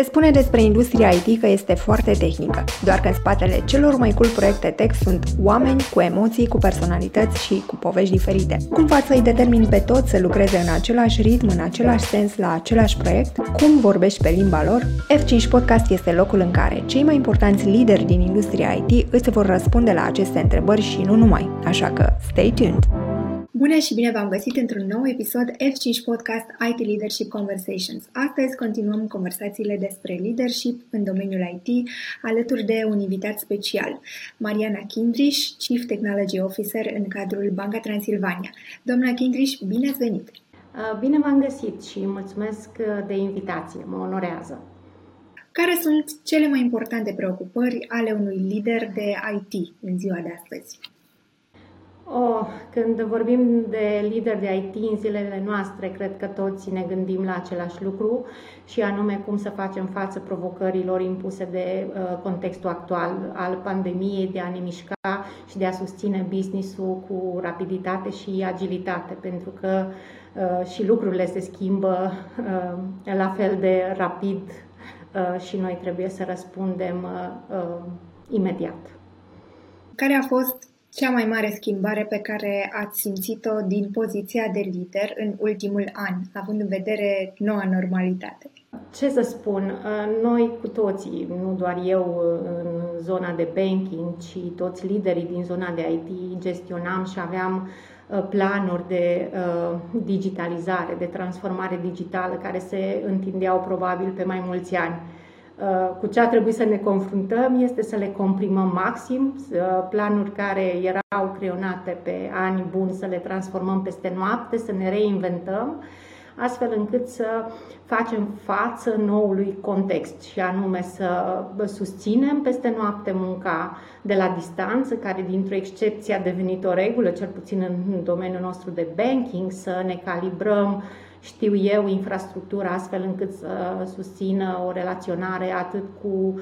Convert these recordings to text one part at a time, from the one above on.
Se spune despre industria IT că este foarte tehnică, doar că în spatele celor mai cool proiecte tech sunt oameni cu emoții, cu personalități și cu povești diferite. Cum faci să-i determini pe toți să lucreze în același ritm, în același sens, la același proiect? Cum vorbești pe limba lor? F5 Podcast este locul în care cei mai importanți lideri din industria IT îți vor răspunde la aceste întrebări și nu numai, așa că stay tuned! Bună și bine v-am găsit într-un nou episod F5 Podcast IT Leadership Conversations. Astăzi continuăm conversațiile despre leadership în domeniul IT alături de un invitat special, Mariana Kindrish, Chief Technology Officer în cadrul Banca Transilvania. Doamna Kindrish, bine ați venit! Uh, bine v-am găsit și mulțumesc uh, de invitație, mă onorează. Care sunt cele mai importante preocupări ale unui lider de IT în ziua de astăzi? Oh, când vorbim de lider de IT în zilele noastre, cred că toți ne gândim la același lucru și anume cum să facem față provocărilor impuse de uh, contextul actual al pandemiei, de a ne mișca și de a susține business-ul cu rapiditate și agilitate, pentru că uh, și lucrurile se schimbă uh, la fel de rapid uh, și noi trebuie să răspundem uh, uh, imediat. Care a fost cea mai mare schimbare pe care ați simțit-o din poziția de lider în ultimul an, având în vedere noua normalitate? Ce să spun, uh, noi cu toții, nu doar eu uh, în zona de banking, ci toți liderii din zona de IT gestionam și aveam uh, planuri de digitalizare, de transformare digitală care se întindeau probabil pe mai mulți ani. Uh, cu ce a trebuit să ne confruntăm este să le comprimăm maxim, planuri care erau creionate pe ani buni să le transformăm peste noapte, să ne reinventăm, astfel încât să facem față noului context și anume să susținem peste noapte munca de la distanță, care dintr-o excepție a devenit o regulă, cel puțin în domeniul nostru de banking, să ne calibrăm știu eu, infrastructura astfel încât să susțină o relaționare atât cu uh,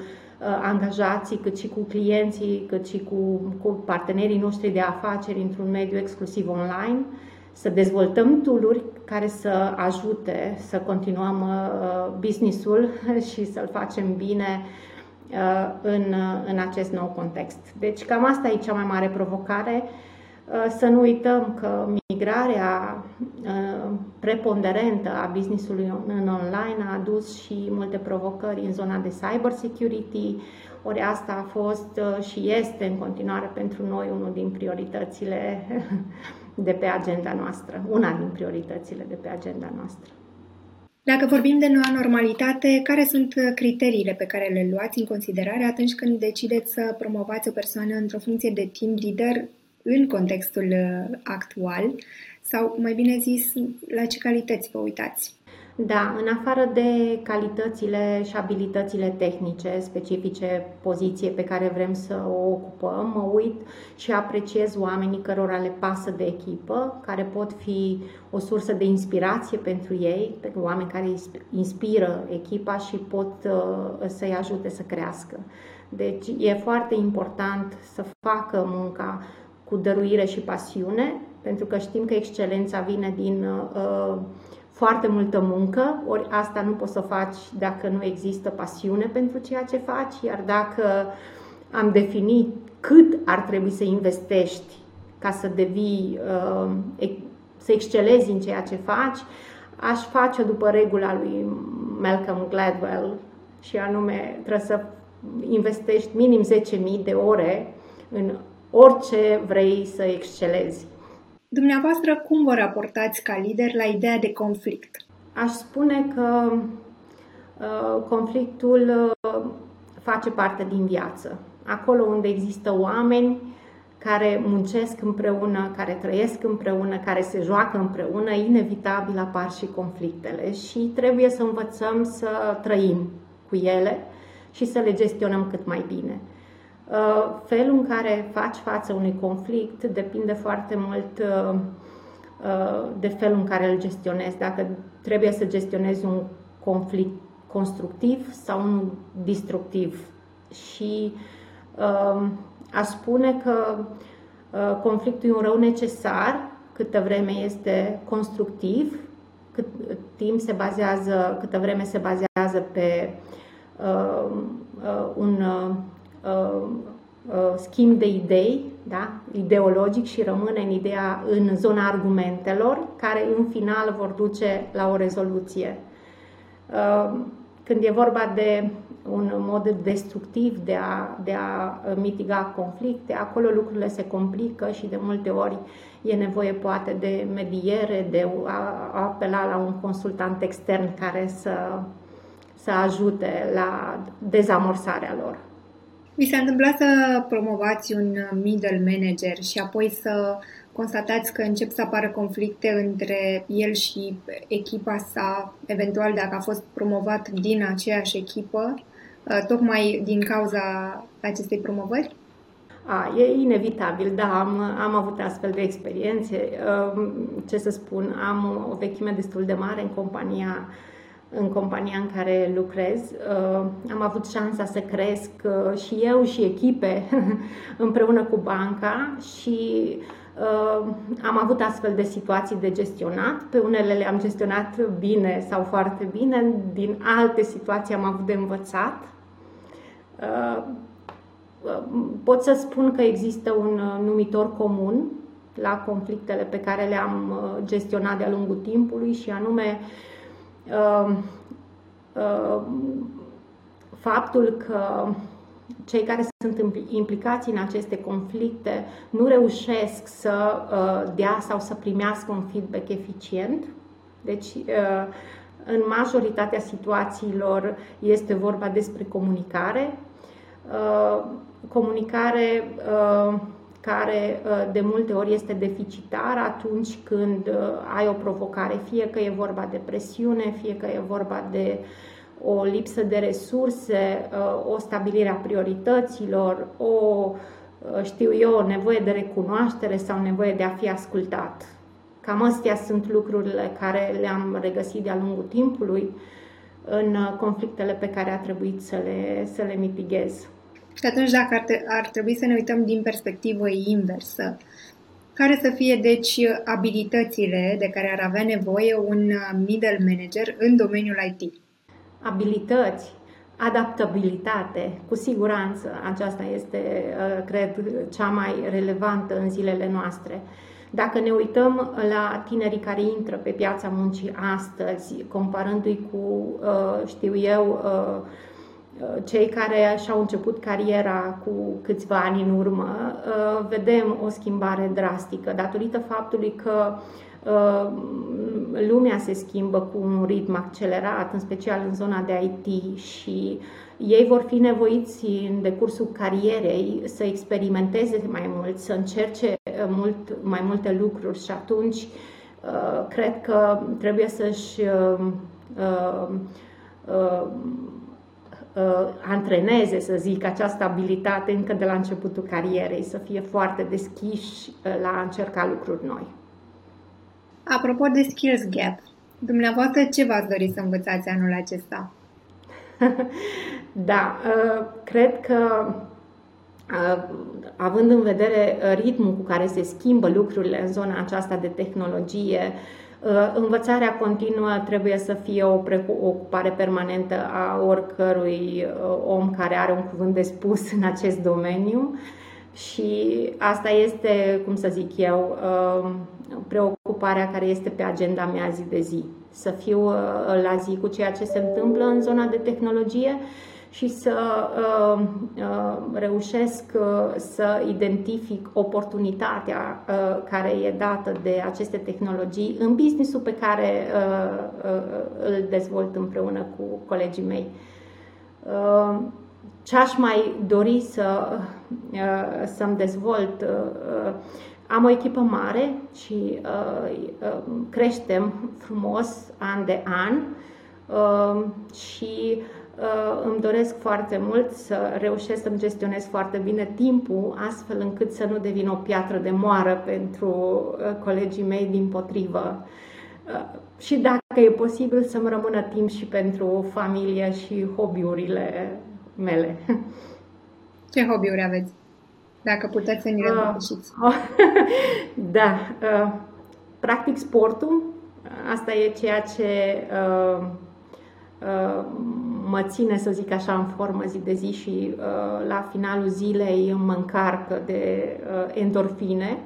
angajații, cât și cu clienții, cât și cu, cu partenerii noștri de afaceri într-un mediu exclusiv online, să dezvoltăm tooluri care să ajute să continuăm uh, businessul și să-l facem bine uh, în, în acest nou context. Deci cam asta e cea mai mare provocare Uh, să nu uităm că migrarea uh, preponderentă a businessului în online a adus și multe provocări în zona de cyber security, ori asta a fost uh, și este în continuare pentru noi unul din prioritățile de pe agenda noastră, una din prioritățile de pe agenda noastră. Dacă vorbim de noua normalitate, care sunt criteriile pe care le luați în considerare atunci când decideți să promovați o persoană într-o funcție de team leader în contextul uh, actual sau, mai bine zis, la ce calități vă uitați? Da, în afară de calitățile și abilitățile tehnice specifice poziție pe care vrem să o ocupăm, mă uit și apreciez oamenii cărora le pasă de echipă, care pot fi o sursă de inspirație pentru ei, oameni care inspiră echipa și pot uh, să-i ajute să crească. Deci e foarte important să facă munca cu dăruire și pasiune, pentru că știm că excelența vine din uh, foarte multă muncă, ori asta nu poți să faci dacă nu există pasiune pentru ceea ce faci, iar dacă am definit cât ar trebui să investești ca să devii, uh, să excelezi în ceea ce faci, aș face după regula lui Malcolm Gladwell și anume trebuie să investești minim 10.000 de ore în orice vrei să excelezi. Dumneavoastră, cum vă raportați ca lider la ideea de conflict? Aș spune că uh, conflictul uh, face parte din viață. Acolo unde există oameni care muncesc împreună, care trăiesc împreună, care se joacă împreună, inevitabil apar și conflictele și trebuie să învățăm să trăim cu ele și să le gestionăm cât mai bine. Uh, felul în care faci față unui conflict depinde foarte mult uh, uh, de felul în care îl gestionezi. Dacă trebuie să gestionezi un conflict constructiv sau unul destructiv. Și aș spune că conflictul e un rău necesar câtă vreme este constructiv, cât timp se bazează, câtă vreme se bazează pe un schimb de idei, da? ideologic și rămâne în ideea în zona argumentelor, care în final vor duce la o rezoluție. Când e vorba de un mod destructiv de a, de a mitiga conflicte, acolo lucrurile se complică și de multe ori e nevoie poate de mediere, de a, a apela la un consultant extern care să, să ajute la dezamorsarea lor. Mi s-a întâmplat să promovați un middle manager și apoi să constatați că încep să apară conflicte între el și echipa sa, eventual dacă a fost promovat din aceeași echipă, uh, tocmai din cauza acestei promovări? A, e inevitabil, da, am, am avut astfel de experiențe. Uh, ce să spun, am o vechime destul de mare în compania în compania în care lucrez. Uh, am avut șansa să cresc și eu și echipe împreună cu banca și Uh, am avut astfel de situații de gestionat, pe unele le-am gestionat bine sau foarte bine, din alte situații am avut de învățat. Uh, uh, pot să spun că există un numitor comun la conflictele pe care le-am gestionat de-a lungul timpului și anume faptul că cei care sunt implicați în aceste conflicte nu reușesc să uh, dea sau să primească un feedback eficient. Deci, uh, în majoritatea situațiilor este vorba despre comunicare. Uh, comunicare care de multe ori este deficitară atunci când ai o provocare, fie că e vorba de presiune, fie că e vorba de uh, o lipsă de resurse, uh, o stabilire a priorităților, o, uh, știu eu, o nevoie de recunoaștere sau nevoie de a fi ascultat. Cam astea sunt lucrurile care le-am regăsit de-a lungul timpului în uh, conflictele pe care a trebuit să le, să le mitighez. Și atunci, dacă ar, te, ar trebui să ne uităm din perspectivă inversă, care să fie, deci, abilitățile de care ar avea nevoie un middle manager în domeniul IT? abilități, adaptabilitate, cu siguranță aceasta este, uh, cred, cea mai relevantă în zilele noastre. Dacă ne uităm la tinerii care intră pe piața muncii astăzi, comparându-i cu, uh, știu eu, uh, cei care și-au început cariera cu câțiva ani în urmă, vedem o schimbare drastică datorită faptului că Uh, lumea se schimbă cu un ritm accelerat, în special în zona de IT și ei vor fi nevoiți în decursul carierei să experimenteze mai mult, să încerce uh, mult, mai multe lucruri și atunci uh, cred că trebuie să-și antreneze, să zic, această abilitate încă de la începutul carierei, să fie foarte deschiși la a încerca lucruri noi. Apropo de Skills Gap, dumneavoastră ce v-ați dori să învățați anul acesta? da, uh, cred că uh, având în vedere ritmul cu care se schimbă lucrurile în zona aceasta de tehnologie, uh, învățarea continuă trebuie să fie o preocupare permanentă a oricărui om care are un cuvânt de spus în acest domeniu și asta este, cum să zic eu, preocuparea care este pe agenda mea zi de zi. Să fiu uh, la zi cu ceea ce se întâmplă în zona de tehnologie și să uh, uh, reușesc uh, să identific oportunitatea uh, care e dată de aceste tehnologii în businessul pe care uh, îl dezvolt împreună cu colegii mei. Ce aș mai dori să, să-mi dezvolt am o echipă mare și uh, uh, creștem frumos an de an uh, și uh, îmi doresc foarte mult să reușesc să-mi gestionez foarte bine timpul, astfel încât să nu devin o piatră de moară pentru uh, colegii mei din potrivă. Uh, și dacă e posibil să-mi rămână timp și pentru familie și hobby-urile mele. Ce hobby-uri aveți? Dacă puteți să ne le împărtășiți. Uh, da. Uh, practic sportul. Asta e ceea ce uh, mă ține, să zic așa, în formă zi de zi și la finalul zilei mă încarcă de endorfine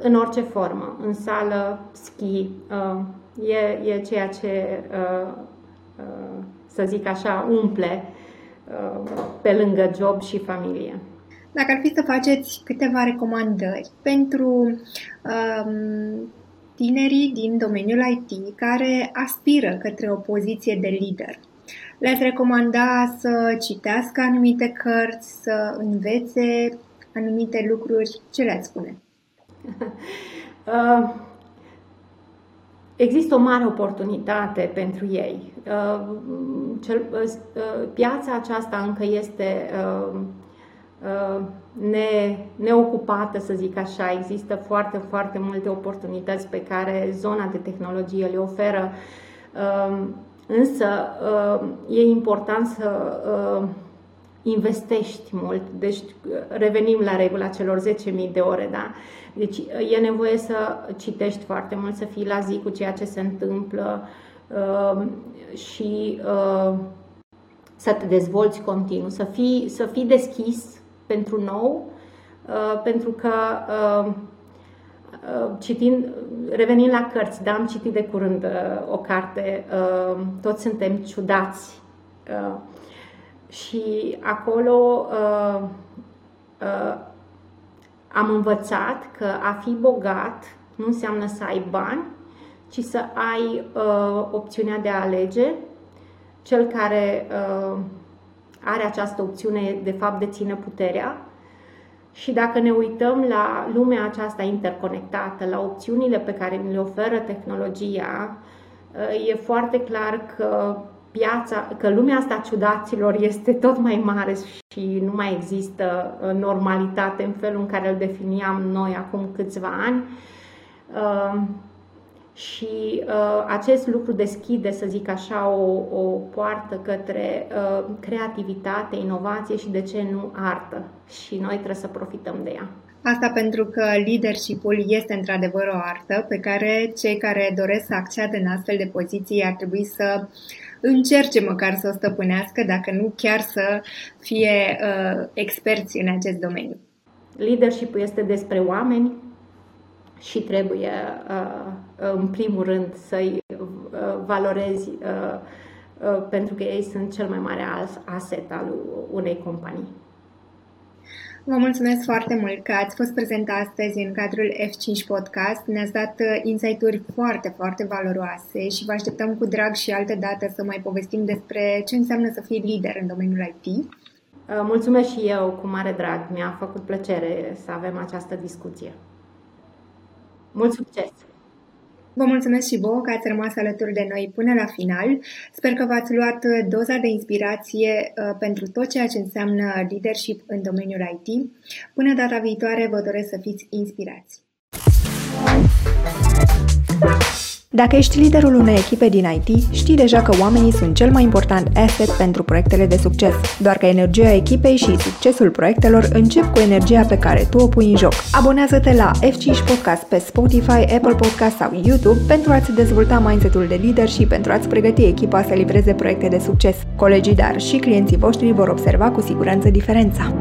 în orice formă, în sală, schi, e, e ceea ce, să zic așa, umple pe lângă job și familie. Dacă ar fi să faceți câteva recomandări pentru um, tinerii din domeniul IT care aspiră către o poziție de lider, le-ați recomanda să citească anumite cărți, să învețe anumite lucruri? Ce le-ați spune? uh, există o mare oportunitate pentru ei. Uh, cel, uh, piața aceasta încă este uh, Uh, ne, neocupată, să zic așa. Există foarte, foarte multe oportunități pe care zona de tehnologie le oferă, um, însă uh, e important să uh, investești mult. Deci revenim la regula celor 10.000 de ore, da? Deci e nevoie să citești foarte mult, să fii la zi cu ceea ce se întâmplă și să te dezvolți continuu, să fii, să fii deschis pentru nou, uh, pentru că uh, uh, citind, revenind la cărți, da, am citit de curând o carte, Toți suntem ciudați. Și acolo am învățat că a fi bogat nu înseamnă să ai bani, ci să ai opțiunea de a alege. Cel care are această opțiune, de fapt, deține puterea. Și dacă ne uităm la lumea aceasta interconectată, la opțiunile pe care ni le oferă tehnologia, e foarte clar că piața, că lumea asta ciudaților este tot mai mare și nu mai există uh, normalitate în felul în care îl definiam noi acum câțiva ani. Uh, și uh, acest lucru deschide, să zic așa, o, o poartă către uh, creativitate, inovație și, de ce nu, artă. Și noi trebuie să profităm de ea. Asta pentru că leadership-ul este într-adevăr o artă pe care cei care doresc să acceadă în astfel de poziții ar trebui să încerce măcar să o stăpânească, dacă nu chiar să fie uh, experți în acest domeniu. Leadership-ul este despre oameni, și trebuie, uh, în primul rând, să-i uh, valorezi uh, pentru că ei sunt cel mai mare aset al unei companii. Vă mulțumesc foarte mult că ați fost prezent astăzi în cadrul F5 Podcast. Ne-ați dat insight-uri foarte, foarte valoroase și vă așteptăm cu drag și altă dată să mai povestim despre ce înseamnă să fii lider în domeniul IT. Mulțumesc și eu, cu mare drag. Mi-a făcut plăcere să avem această discuție. Mult succes! Vă mulțumesc și vouă că ați rămas alături de noi până la final. Sper că v-ați luat doza de inspirație uh, pentru tot ceea ce înseamnă leadership în domeniul IT. Până data viitoare, vă doresc să fiți inspirați! Dacă ești liderul unei echipe din IT, știi deja că oamenii sunt cel mai important asset pentru proiectele de succes, doar că energia echipei și succesul proiectelor încep cu energia pe care tu o pui în joc. Abonează-te la F5 Podcast pe Spotify, Apple Podcast sau YouTube pentru a-ți dezvolta mindset-ul de lider și pentru a-ți pregăti echipa să livreze proiecte de succes. Colegii, dar și clienții voștri vor observa cu siguranță diferența.